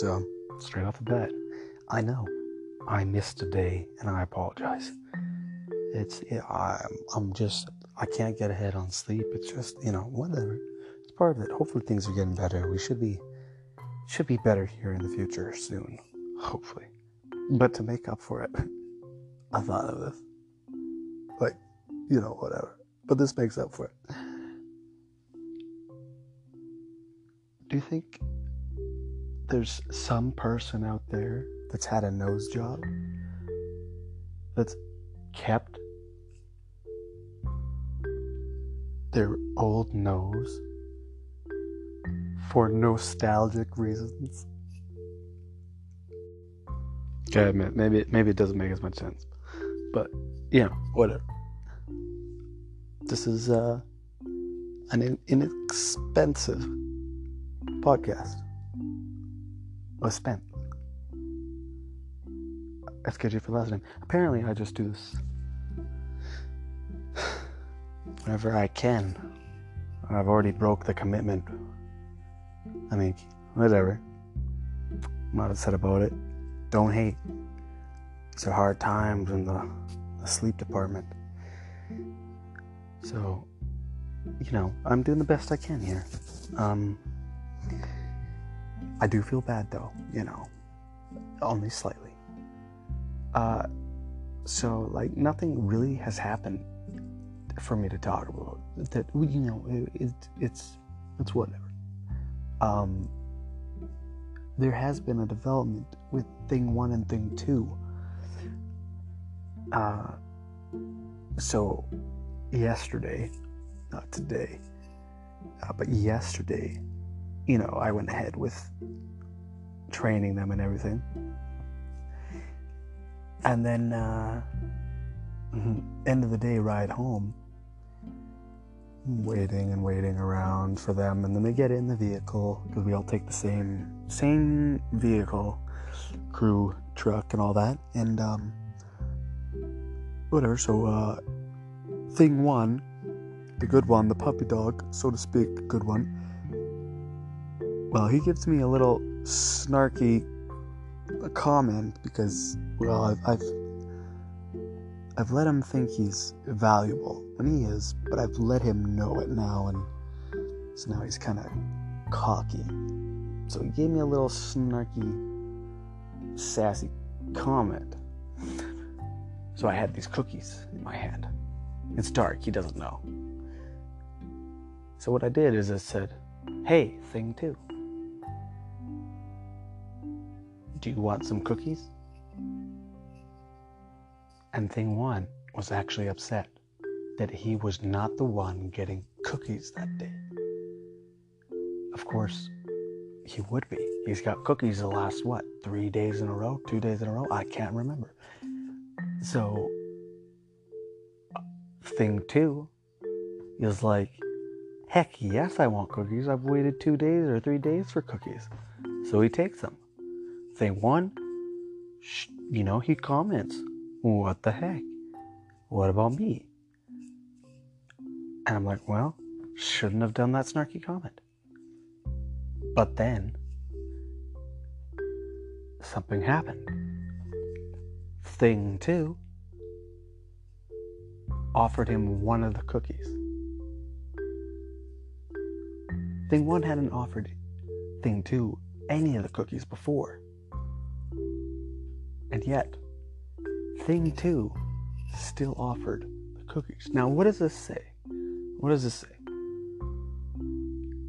So, um, straight off the bat, I know I missed a day and I apologize. It's, yeah, I'm, I'm just, I can't get ahead on sleep. It's just, you know, whatever. It's part of it. Hopefully things are getting better. We should be, should be better here in the future soon. Hopefully. But to make up for it, I thought of this. Like, you know, whatever. But this makes up for it. Do you think there's some person out there that's had a nose job that's kept their old nose for nostalgic reasons? Okay, maybe maybe it doesn't make as much sense, but yeah, whatever. This is uh, an inexpensive podcast. Was spent. That's good for listening. Apparently, I just do this whenever I can. I've already broke the commitment. I mean, whatever. I'm not upset about it. Don't hate. These are hard times in the, the sleep department. So, you know, I'm doing the best I can here. Um, I do feel bad though, you know, only slightly. Uh, so like nothing really has happened for me to talk about. That you know, it, it, it's it's whatever. Um, there has been a development with thing one and thing two. Uh, so yesterday, not today, uh, but yesterday, you know, I went ahead with training them and everything. And then, uh, end of the day, ride home, waiting and waiting around for them, and then they get in the vehicle because we all take the same same vehicle, crew, truck, and all that, and um, whatever. So, uh, thing one, the good one, the puppy dog, so to speak, good one. Well, he gives me a little snarky comment because, well, I've, I've I've let him think he's valuable, and he is, but I've let him know it now, and so now he's kind of cocky. So he gave me a little snarky, sassy comment. So I had these cookies in my hand. It's dark, he doesn't know. So what I did is I said, Hey, thing two. Do you want some cookies? And thing one was actually upset that he was not the one getting cookies that day. Of course, he would be. He's got cookies the last, what, three days in a row? Two days in a row? I can't remember. So, thing two is like, heck yes, I want cookies. I've waited two days or three days for cookies. So he takes them. Thing one, you know, he comments, what the heck? What about me? And I'm like, well, shouldn't have done that snarky comment. But then, something happened. Thing two offered him one of the cookies. Thing one hadn't offered thing two any of the cookies before. And yet, thing two still offered the cookies. Now, what does this say? What does this say?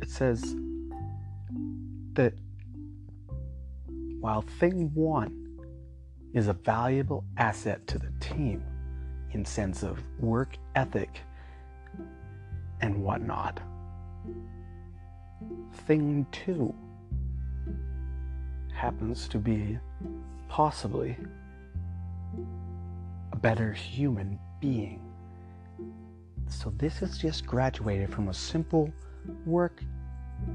It says that while thing one is a valuable asset to the team in sense of work ethic and whatnot, thing two happens to be possibly a better human being. So this is just graduated from a simple work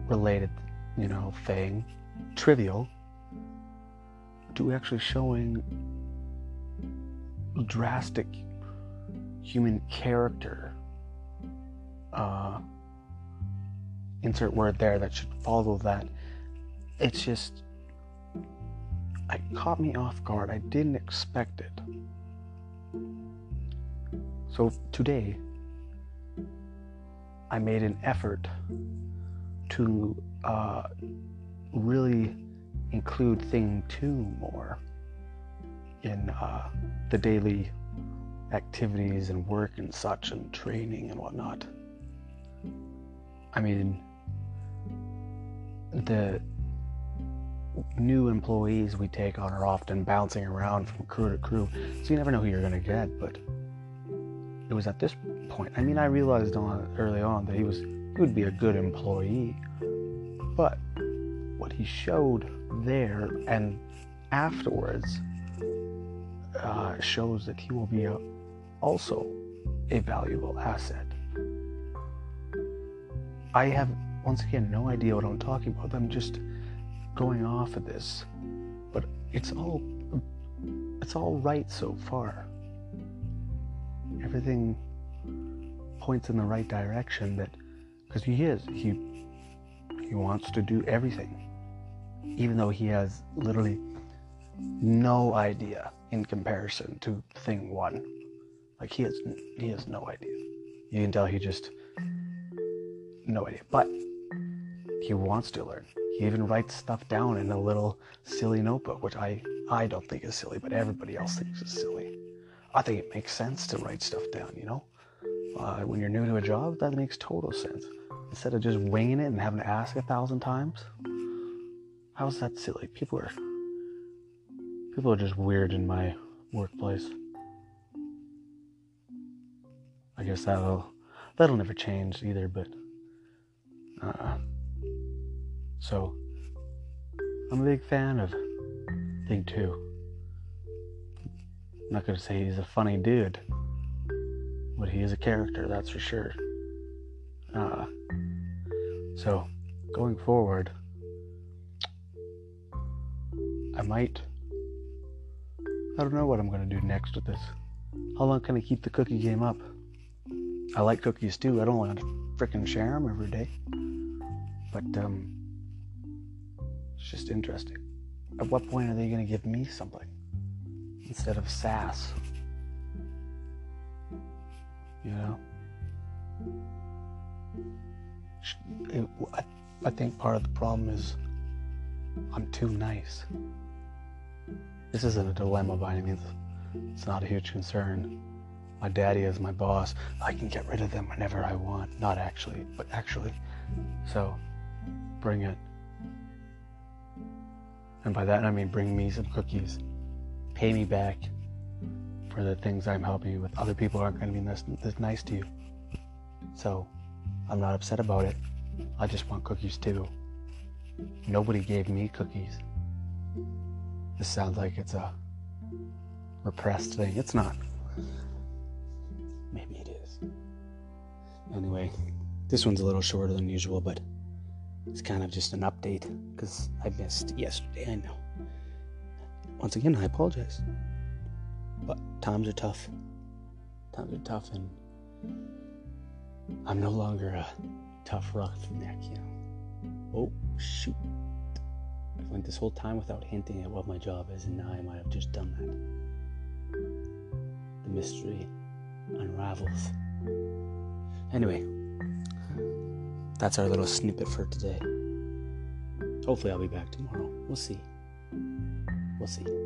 related, you know, thing, trivial, to actually showing drastic human character. Uh, insert word there that should follow that. It's just it caught me off guard. I didn't expect it. So today, I made an effort to uh, really include thing two more in uh, the daily activities and work and such and training and whatnot. I mean, the new employees we take on are often bouncing around from crew to crew, so you never know who you're going to get. But it was at this point. I mean, I realized on, early on that he was he would be a good employee, but what he showed there and afterwards uh, shows that he will be a, also a valuable asset. I have once again no idea what I'm talking about. I'm just going off of this, but it's all it's all right so far. Everything points in the right direction that because he is he he wants to do everything even though he has literally no idea in comparison to thing one. Like he has he has no idea. You can tell he just no idea. But he wants to learn he even writes stuff down in a little silly notebook which i i don't think is silly but everybody else thinks is silly i think it makes sense to write stuff down you know uh, when you're new to a job that makes total sense instead of just winging it and having to ask a thousand times. How's that silly? People are people are just weird in my workplace. I guess that'll that'll never change either, but uh, so I'm a big fan of Thing Two. I'm not gonna say he's a funny dude, but he is a character, that's for sure. Uh, so, going forward, I might. I don't know what I'm going to do next with this. How long can I keep the cookie game up? I like cookies too. I don't want to freaking share them every day. But, um, it's just interesting. At what point are they going to give me something instead of sass? You know? it, I, I think part of the problem is I'm too nice. This isn't a dilemma by any means. It's not a huge concern. My daddy is my boss. I can get rid of them whenever I want. Not actually, but actually. So, bring it. And by that I mean bring me some cookies. Pay me back for the things I'm helping you with. Other people aren't going to be this, this nice to you. So, I'm not upset about it. I just want cookies too. Nobody gave me cookies. This sounds like it's a repressed thing. It's not. Maybe it is. Anyway, this one's a little shorter than usual, but it's kind of just an update because I missed yesterday. I know. Once again, I apologize. But times are tough. Times are tough, and I'm no longer a tough rock neck, you know. Oh, shoot. I went this whole time without hinting at what my job is, and now I might have just done that. The mystery unravels. Anyway, that's our little snippet for today. Hopefully, I'll be back tomorrow. We'll see. We'll see.